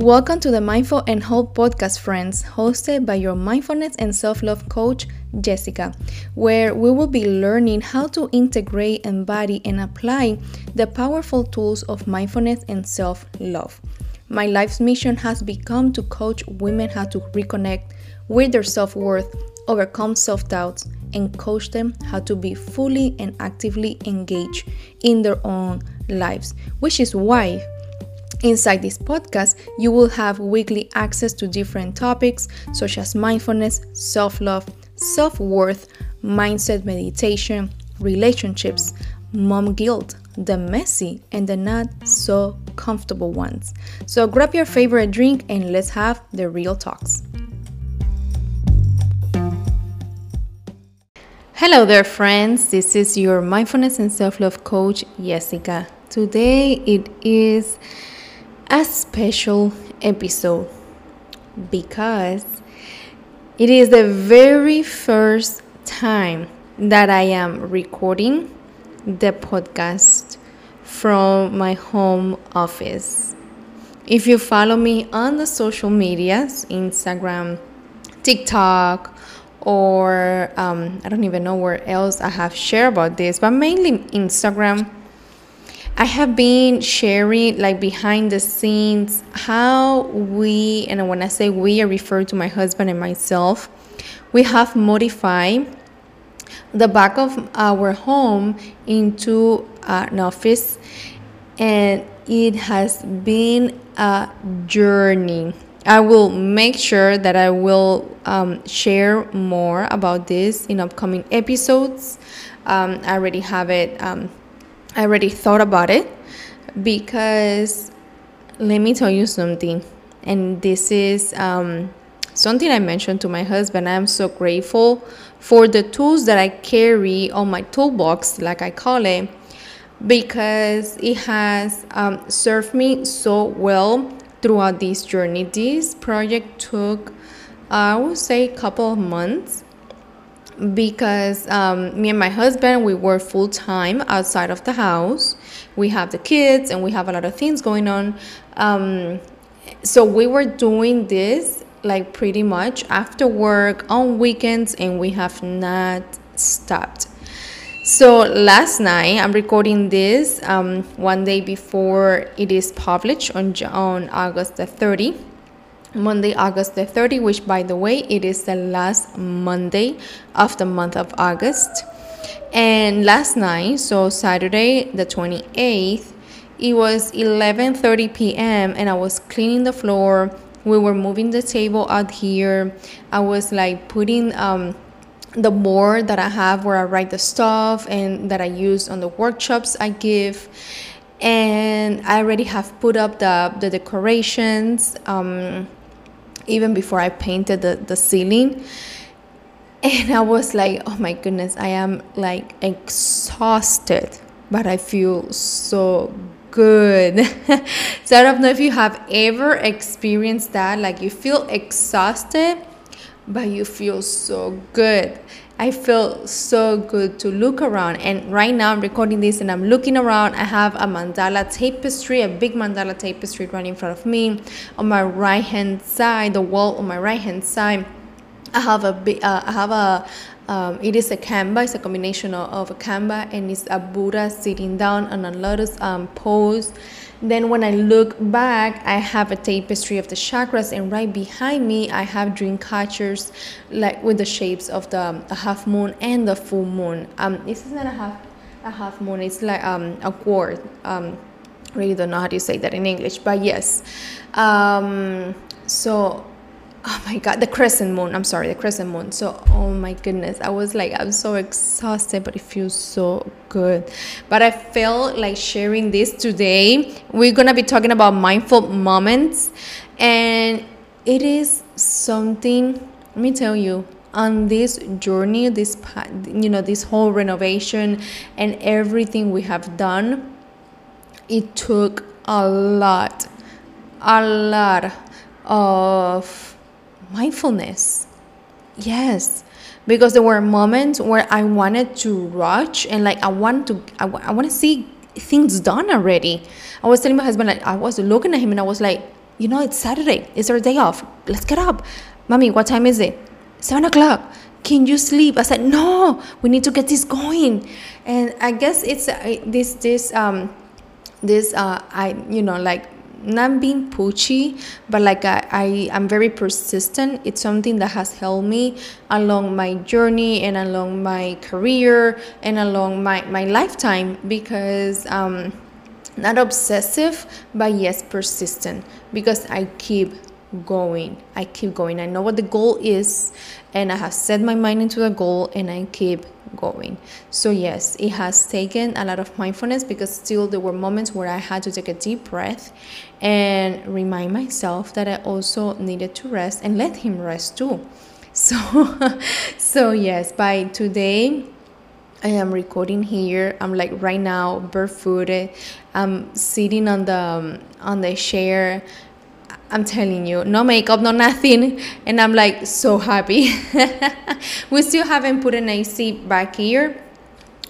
Welcome to the Mindful and Whole podcast, friends, hosted by your mindfulness and self love coach, Jessica, where we will be learning how to integrate, embody, and apply the powerful tools of mindfulness and self love. My life's mission has become to coach women how to reconnect with their self worth, overcome self doubts, and coach them how to be fully and actively engaged in their own lives, which is why Inside this podcast, you will have weekly access to different topics such as mindfulness, self love, self worth, mindset meditation, relationships, mom guilt, the messy and the not so comfortable ones. So grab your favorite drink and let's have the real talks. Hello there, friends. This is your mindfulness and self love coach, Jessica. Today it is a special episode because it is the very first time that I am recording the podcast from my home office. If you follow me on the social medias, Instagram, TikTok, or um, I don't even know where else I have shared about this, but mainly Instagram I have been sharing like behind the scenes how we, and when I say we, I refer to my husband and myself, we have modified the back of our home into an office, and it has been a journey. I will make sure that I will um, share more about this in upcoming episodes. Um, I already have it um, I already thought about it because let me tell you something, and this is um, something I mentioned to my husband. I'm so grateful for the tools that I carry on my toolbox, like I call it, because it has um, served me so well throughout this journey. This project took, I would say, a couple of months because um, me and my husband we work full time outside of the house. We have the kids and we have a lot of things going on. Um, so we were doing this like pretty much after work on weekends and we have not stopped. So last night i'm recording this um, one day before it is published on, on august the 30th Monday, August the 30th, which by the way, it is the last Monday of the month of August. And last night, so Saturday the 28th, it was 11:30 p.m. and I was cleaning the floor. We were moving the table out here. I was like putting um the board that I have where I write the stuff and that I use on the workshops I give and I already have put up the the decorations um, even before I painted the, the ceiling. And I was like, oh my goodness, I am like exhausted, but I feel so good. so I don't know if you have ever experienced that, like you feel exhausted, but you feel so good. I feel so good to look around. And right now I'm recording this and I'm looking around. I have a mandala tapestry, a big mandala tapestry right in front of me. On my right hand side, the wall on my right hand side, I have a uh, I have a, um, it is a Kanban. It's a combination of, a Kanban and it's a Buddha sitting down on a lotus um, pose. Then when I look back, I have a tapestry of the chakras, and right behind me, I have dream catchers, like with the shapes of the, the half moon and the full moon. Um, this is not a half a half moon. It's like um a quarter. Um, really don't know how to say that in English, but yes. Um, so oh my god the crescent moon i'm sorry the crescent moon. So oh my goodness i was like i'm so exhausted but it feels so good. But i felt like sharing this today. We're gonna be talking about mindful moments and it is something let me tell you on this journey this you know this whole renovation and everything we have done it took a lot a lot of mindfulness. Yes, because there were moments where I wanted to rush and like I want to, I, I want to see things done already. I was telling my husband, like, I was looking at him and I was like, you know, it's Saturday. It's our day off. Let's get up. Mommy, what time is it? Seven o'clock. Can you sleep? I said, no, we need to get this going. And I guess it's uh, this, this, um, this, uh, I, you know, like not being pushy, but like I, I am very persistent. It's something that has helped me along my journey and along my career and along my, my lifetime because um, not obsessive, but yes, persistent because I keep going. I keep going. I know what the goal is, and I have set my mind into the goal, and I keep going. So, yes, it has taken a lot of mindfulness because still there were moments where I had to take a deep breath and remind myself that I also needed to rest and let Him rest too. So, so yes, by today, I am recording here. I'm like right now barefooted. I'm sitting on the um, on the chair I'm telling you, no makeup, no nothing. And I'm like so happy. we still haven't put an AC back here.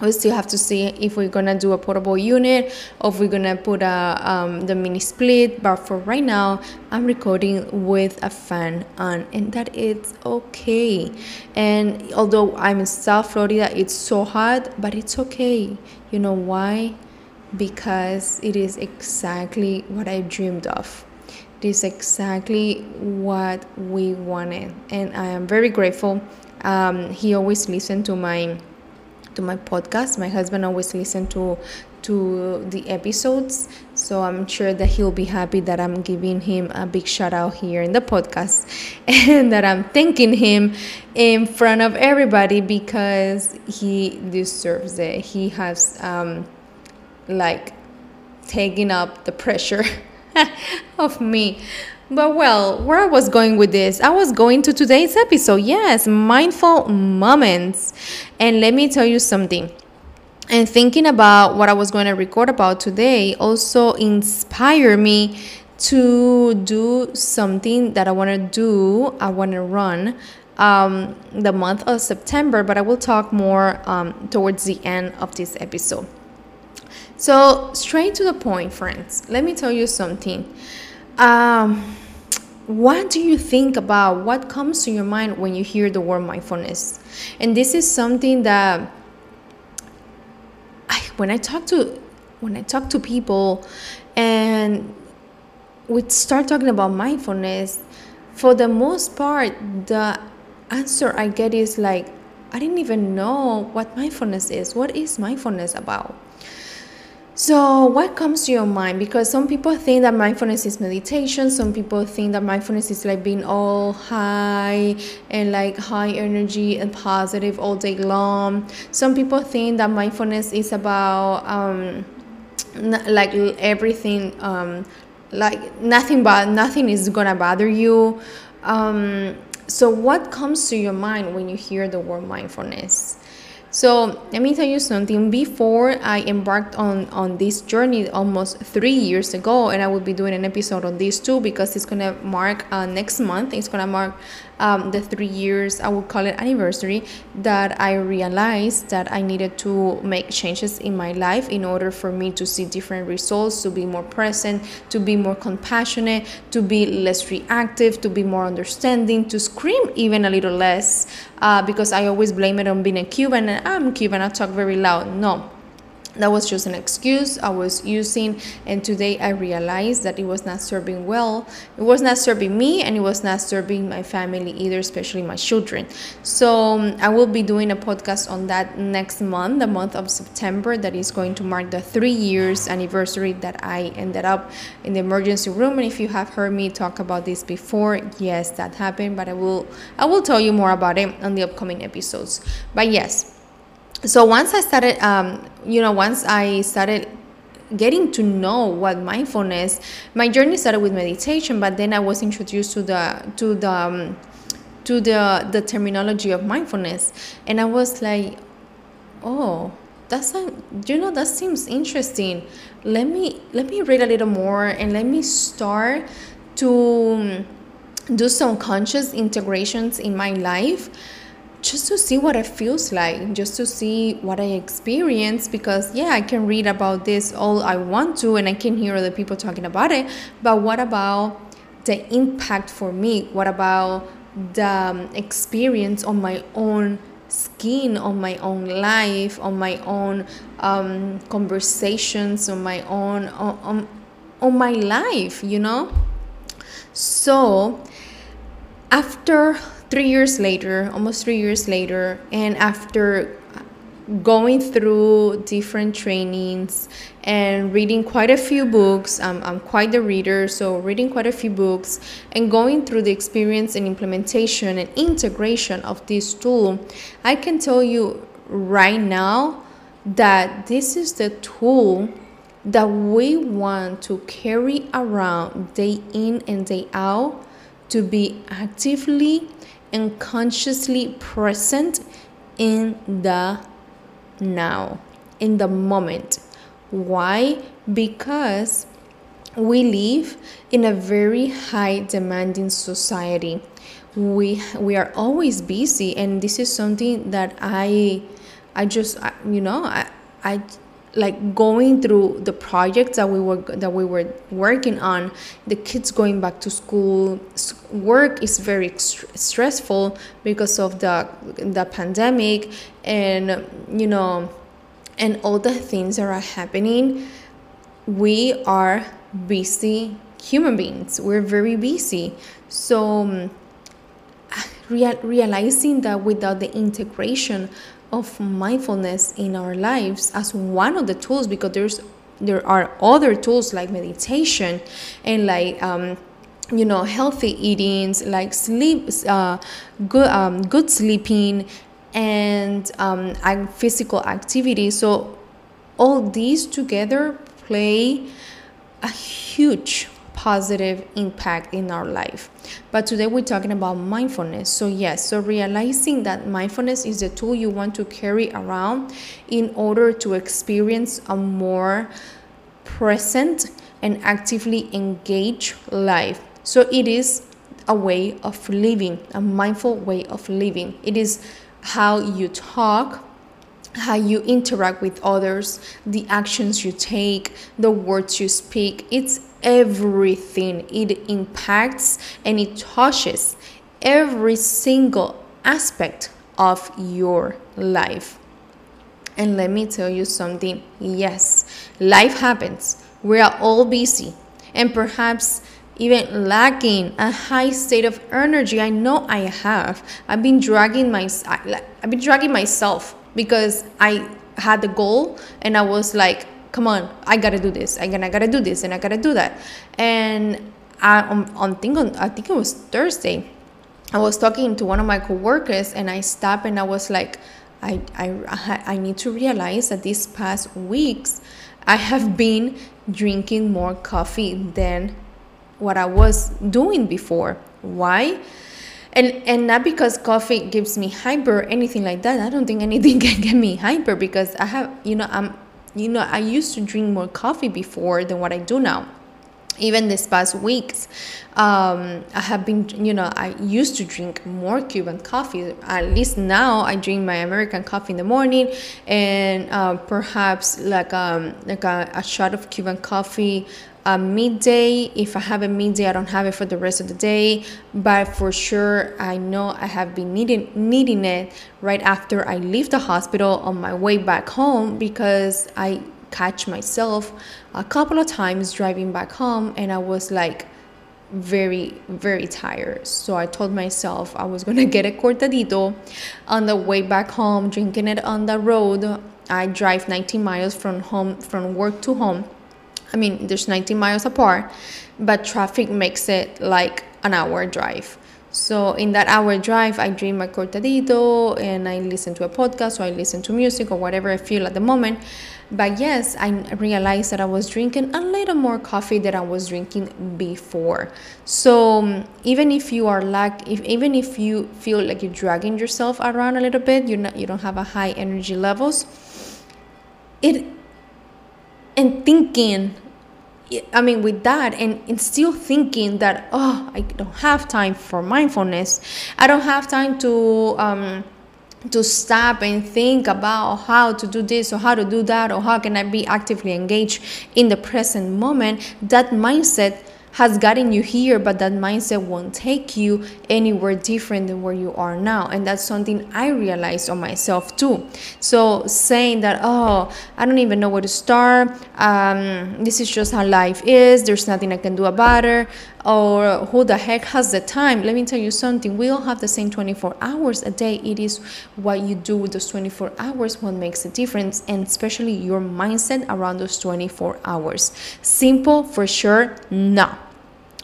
We still have to see if we're gonna do a portable unit or if we're gonna put a, um, the mini split. But for right now, I'm recording with a fan on, and that is okay. And although I'm in South Florida, it's so hot, but it's okay. You know why? Because it is exactly what I dreamed of this is exactly what we wanted and i am very grateful. Um, he always listened to my to my podcast. My husband always listened to to the episodes so i'm sure that he'll be happy that i'm giving him a big shout out here in the podcast and that i'm thanking him in front of everybody because he deserves it. He has um, like taken up the pressure of me. But well, where I was going with this, I was going to today's episode. Yes, mindful moments. And let me tell you something. And thinking about what I was going to record about today also inspired me to do something that I want to do. I want to run um, the month of September, but I will talk more um, towards the end of this episode. So, straight to the point, friends, let me tell you something. Um, what do you think about what comes to your mind when you hear the word mindfulness? And this is something that I, when I talk to when I talk to people and we start talking about mindfulness, for the most part, the answer I get is like, I didn't even know what mindfulness is. What is mindfulness about? So, what comes to your mind? Because some people think that mindfulness is meditation, some people think that mindfulness is like being all high and like high energy and positive all day long. Some people think that mindfulness is about um, like everything, um, like nothing but nothing is gonna bother you. Um, so, what comes to your mind when you hear the word mindfulness? So let me tell you something. Before I embarked on on this journey almost three years ago, and I will be doing an episode on this too because it's gonna mark uh, next month. It's gonna mark um, the three years, I would call it anniversary, that I realized that I needed to make changes in my life in order for me to see different results, to be more present, to be more compassionate, to be less reactive, to be more understanding, to scream even a little less, uh, because I always blame it on being a Cuban and I'm Cuban, I talk very loud. No that was just an excuse I was using, and today I realized that it was not serving well. It was not serving me, and it was not serving my family either, especially my children. So um, I will be doing a podcast on that next month, the month of September, that is going to mark the three years anniversary that I ended up in the emergency room. And if you have heard me talk about this before, yes, that happened. But I will I will tell you more about it on the upcoming episodes. But yes so once i started um, you know once i started getting to know what mindfulness my journey started with meditation but then i was introduced to the to the um, to the the terminology of mindfulness. And i was like oh that's you know that seems interesting. Let me let me read a little more and let me start to um, do some conscious integrations in my life just to see what it feels like, just to see what I experience. Because, yeah, I can read about this all I want to and I can hear other people talking about it. But what about the impact for me? What about the um, experience on my own skin, on my own life, on my own um, conversations, on my own, on, on, on my life, you know? So, after three years later, almost three years later, and after going through different trainings and reading quite a few books. I'm, I'm quite the reader, so reading quite a few books and going through the experience and implementation and integration of this tool, I can tell you right now that this is the tool that we want to carry around day in and day out to be actively and consciously present in the now, in the moment. Why? Because we live in a very high demanding society. We we are always busy and this is something that I I just you know I I like going through the projects that we were that we were working on the kids going back to school work is very stressful because of the the pandemic and you know and all the things that are happening. We are busy human beings. We're very busy. So um, real, realizing that without the integration of mindfulness in our lives as one of the tools because there's there are other tools like meditation and like um, you know healthy eatings like sleep uh, good um, good sleeping and um, physical activity. So all these together play a huge positive impact in our life. But today we're talking about mindfulness. So, yes, so realizing that mindfulness is the tool you want to carry around in order to experience a more present and actively engaged life. So, it is a way of living, a mindful way of living. It is how you talk, how you interact with others, the actions you take, the words you speak. It's everything. It impacts and it touches every single aspect of your life. And let me tell you something yes, life happens. We are all busy and perhaps even lacking a high state of energy. I know I have. I've been dragging my I've been dragging myself because I had the goal and I was like come on, I gotta do this. I gotta, I gotta do this and I gotta do that. And I, um, on, on, think on, I think it was Thursday, I was talking to one of my coworkers and I stopped and I was like, I, I, I need to realize that these past weeks I have been drinking more coffee than what I was doing before. Why? And and not because coffee gives me hyper anything like that. I don't think anything can get me hyper because I have you know I'm you know, I used to drink more coffee before than what I do now. Even this past weeks, um, I have been, you know, I used to drink more Cuban coffee. At least now, I drink my American coffee in the morning, and uh, perhaps like um, like a, a shot of Cuban coffee a midday. If I have a midday, I don't have it for the rest of the day. But for sure, I know I have been needing needing it right after I leave the hospital on my way back home because I catch myself a couple of times driving back home and I was like very very tired so i told myself i was gonna get a cortadito on the way back home drinking it on the road i drive 19 miles from home from work to home I mean, there's 19 miles apart, but traffic makes it like an hour drive. So in that hour drive, I drink my cortadito and I listen to a podcast or I listen to music or whatever I feel at the moment. But yes, I realized that I was drinking a little more coffee than I was drinking before. So um, even if you are like, if even if you feel like you're dragging yourself around a little bit, you're not, you don't have a high energy levels. It and thinking I mean, with that, and, and still thinking that, oh, I don't have time for mindfulness. I don't have time to um, to stop and think about how to do this or how to do that or how can I be actively engaged in the present moment. That mindset has gotten you here, but that mindset won't take you anywhere different than where you are now. And that's something I realized on myself too. So saying that, oh, I don't even know where to start, um, this is just how life is, there's nothing I can do about it, or who the heck has the time? Let me tell you something. We all have the same 24 hours a day. It is what you do with those 24 hours what makes a difference, and especially your mindset around those 24 hours. Simple for sure, no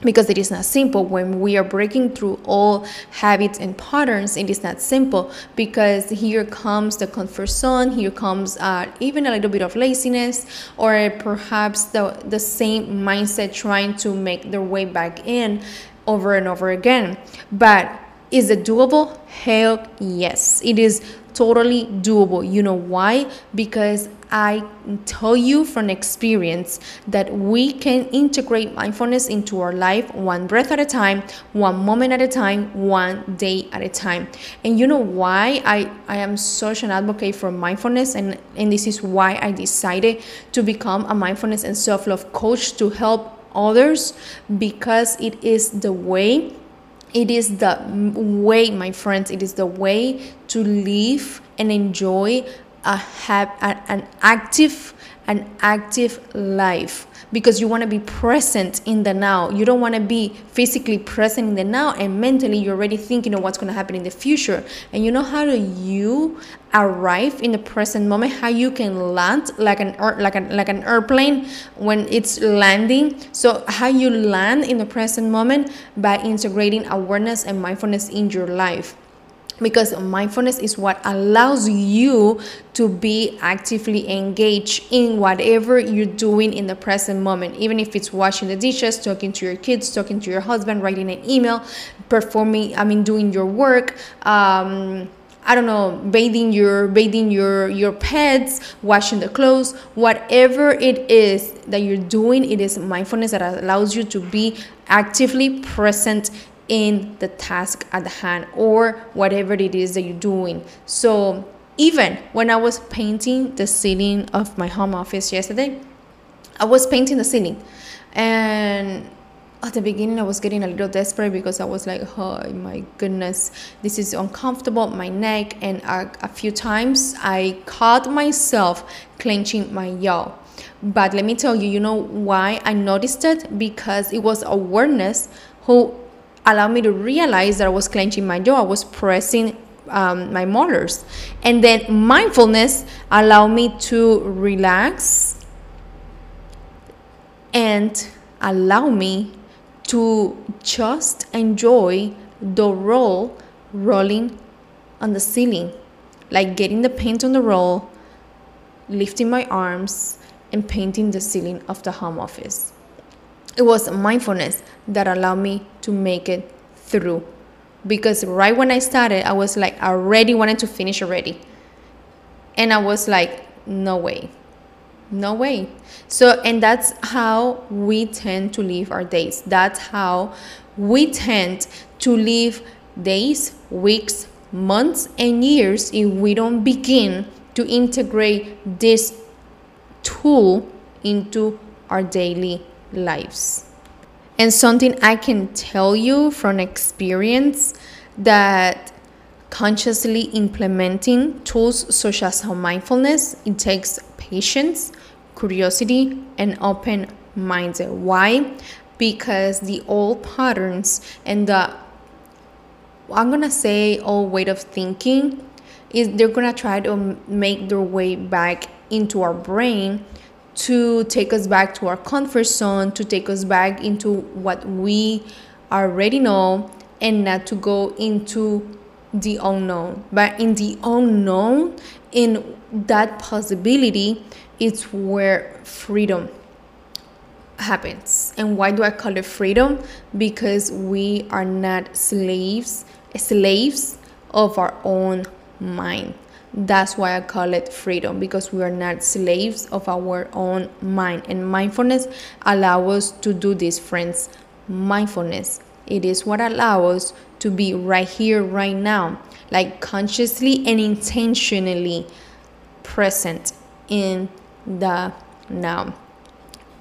because it is not simple when we are breaking through all habits and patterns it is not simple because here comes the comfort zone here comes uh, even a little bit of laziness or perhaps the, the same mindset trying to make their way back in over and over again but is it doable hell yes it is totally doable. You know why? Because I tell you from experience that we can integrate mindfulness into our life one breath at a time, one moment at a time, one day at a time. And you know why I, I am such an advocate for mindfulness, and, and this is why I decided to become a mindfulness and self love coach to help others because it is the way it is the way, my friends, it is the way to live and enjoy a have an active an active life because you want to be present in the now. You don't want to be physically present in the now and mentally you're already thinking of what's going to happen in the future. And you know how do you arrive in the present moment? How you can land like an like an like an airplane when it's landing. So how you land in the present moment by integrating awareness and mindfulness in your life because mindfulness is what allows you to be actively engaged in whatever you're doing in the present moment. Even if it's washing the dishes talking to your kids talking to your husband writing an email performing i mean doing your work um, I don't know, bathing your bathing your your pets, washing the clothes, whatever it is that you're doing, it is mindfulness that allows you to be actively present in the task at hand or whatever it is that you're doing. So, even when I was painting the ceiling of my home office yesterday, I was painting the ceiling. And at the beginning, I was getting a little desperate because I was like, oh my goodness, this is uncomfortable, my neck. And a, a few times I caught myself clenching my jaw. But let me tell you, you know why I noticed it? Because it was awareness who allowed me to realize that I was clenching my jaw, I was pressing um, my molars. And then mindfulness allowed me to relax and allow me to just enjoy the roll rolling on the ceiling, like getting the paint on the roll, lifting my arms, and painting the ceiling of the home office it was mindfulness that allowed me to make it through. Because right when i started i was like i already wanted to finish already. And i was like no way. No way. So and that's how we tend to live our days. That's how we tend to live days weeks months and years if we don't begin to integrate this tool into our daily lives. And something I can tell you from experience that consciously implementing tools such as mindfulness, it takes patience, curiosity, and open mindset. Why? Because the old patterns and the I'm gonna say old way of thinking is they're gonna try to make their way back into our brain to take us back to our comfort zone, to take us back into what we already know, and not to go into the unknown. But in the unknown, in that possibility, it's where freedom happens. And why do I call it freedom? Because we are not slaves, slaves of our own mind. That's why I call it freedom because we are not slaves of our own mind. And mindfulness allows us to do this, friends. Mindfulness. It is what allows us to be right here, right now, like consciously and intentionally present in the now.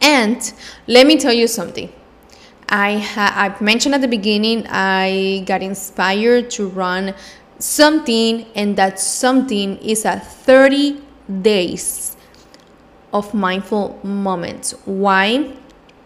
And let me tell you something. I I mentioned at the beginning I got inspired to run something, and that something is a 30 days of mindful moments. Why?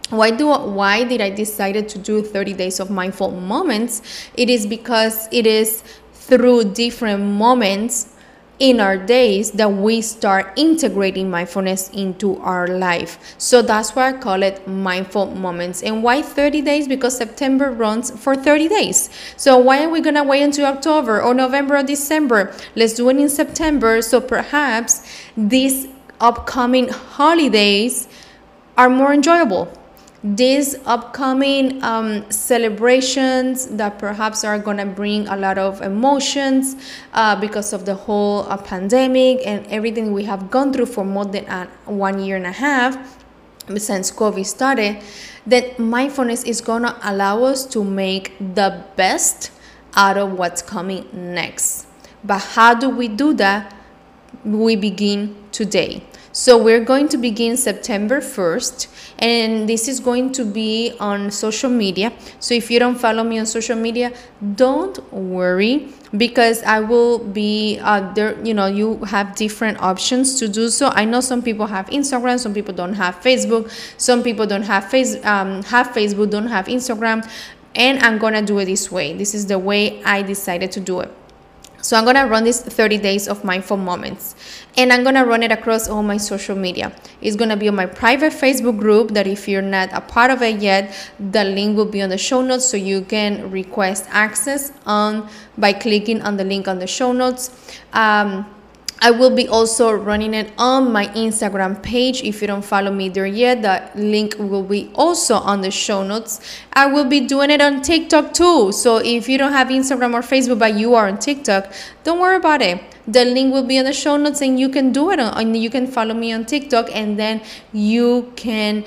Why do why did I decided to do 30 days of mindful moments? It is because it is through different moments in our days that we start integrating mindfulness into our life. So that's why I call it mindful moments. And why 30 days? Because September runs for 30 days. So why are we gonna wait until October or November or December? Let's do it in September. So perhaps these upcoming holidays are more enjoyable these upcoming um, celebrations that perhaps are going to bring a lot of emotions uh, because of the whole uh, pandemic and everything we have gone through for more than uh, one year and a half since COVID started, that mindfulness is going to allow us to make the best out of what's coming next. But how do we do that? We begin today. So we're going to begin September 1st and this is going to be on social media. So if you don't follow me on social media, don't worry because I will be uh, there. You know, you have different options to do so. I know some people have Instagram, some people don't have Facebook, some people don't have face um, have Facebook, don't have Instagram, and I'm gonna do it this way. This is the way I decided to do it. So I'm gonna run this 30 days of mindful moments and I'm gonna run it across all my social media. It's gonna be on my private Facebook group that if you're not a part of it yet, the link will be on the show notes so you can request access on by clicking on the link on the show notes. Um, I will be also running it on my Instagram page. If you don't follow me there yet, the link will be also on the show notes. I will be doing it on TikTok too. So if you don't have Instagram or Facebook, but you are on TikTok, don't worry about it. The link will be on the show notes and you can do it and you can follow me on TikTok and then you can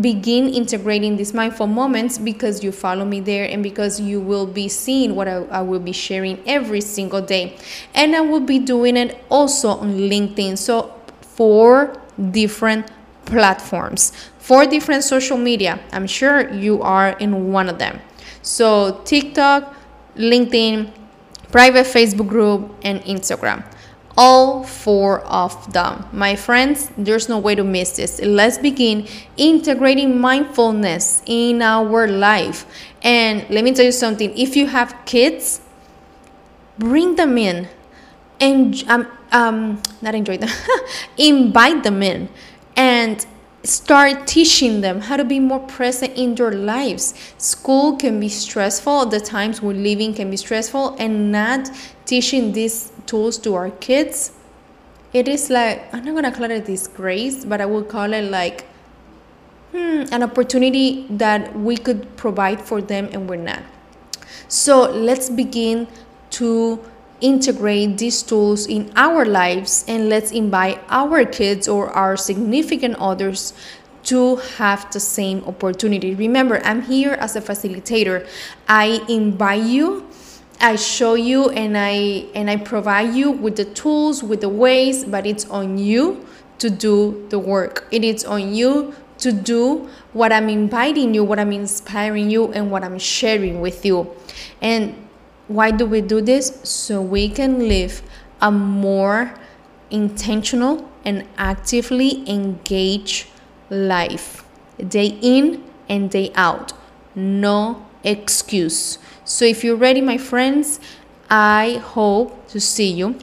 begin integrating these mindful moments because you follow me there and because you will be seeing what I, I, will be sharing every single day. And I will be doing it also on LinkedIn. So, four different platforms, four different social media. I'm sure you are in one of them. So, TikTok, LinkedIn, private Facebook group, and Instagram all four of them. My friends, there's no way to miss this. Let's begin integrating mindfulness in our life. And let me tell you something if you have kids, bring them in and um, um not enjoy them, invite them in and start teaching them how to be more present in their lives. School can be stressful, the times we're living can be stressful, and not teaching these tools to our kids, it is like, I'm not gonna call it disgrace, but I would call it like hmm, an opportunity that we could provide for them and we're not. So let's begin to integrate these tools in our lives and let's invite our kids or our significant others to have the same opportunity. Remember, I'm here as a facilitator. I invite you I show you and I and I provide you with the tools, with the ways, but it's on you to do the work. It is on you to do what I'm inviting you, what I'm inspiring you, and what I'm sharing with you. And why do we do this? So we can live a more intentional and actively engaged life, day in and day out. No excuse. So if you're ready, my friends, I hope to see you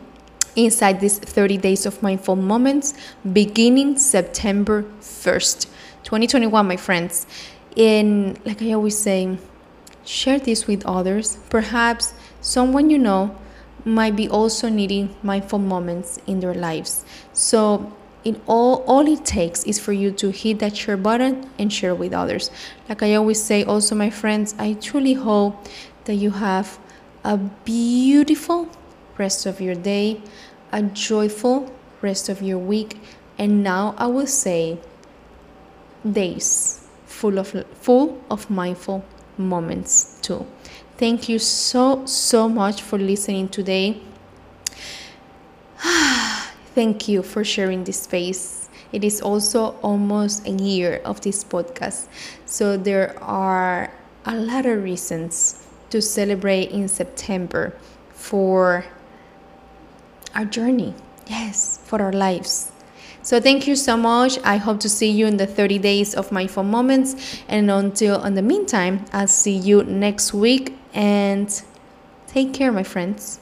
inside these 30 days of mindful moments beginning September 1st, 2021, my friends. And like I always say, share this with others. Perhaps someone you know might be also needing mindful moments in their lives. So it all all it takes is for you to hit that share button and share with others. Like I always say also my friends, I truly hope that you have a beautiful rest of your day, a joyful rest of your week, and now I will say days full of full of mindful moments too. Thank you so so much for listening today. Thank you for sharing this space it is also almost a year of this podcast. So there are a lot of reasons to celebrate in September for our journey. Yes, for our lives. So thank you so much. I hope to see you in the 30 days of mindful moments. And until in the meantime, I'll see you next week and take care, my friends.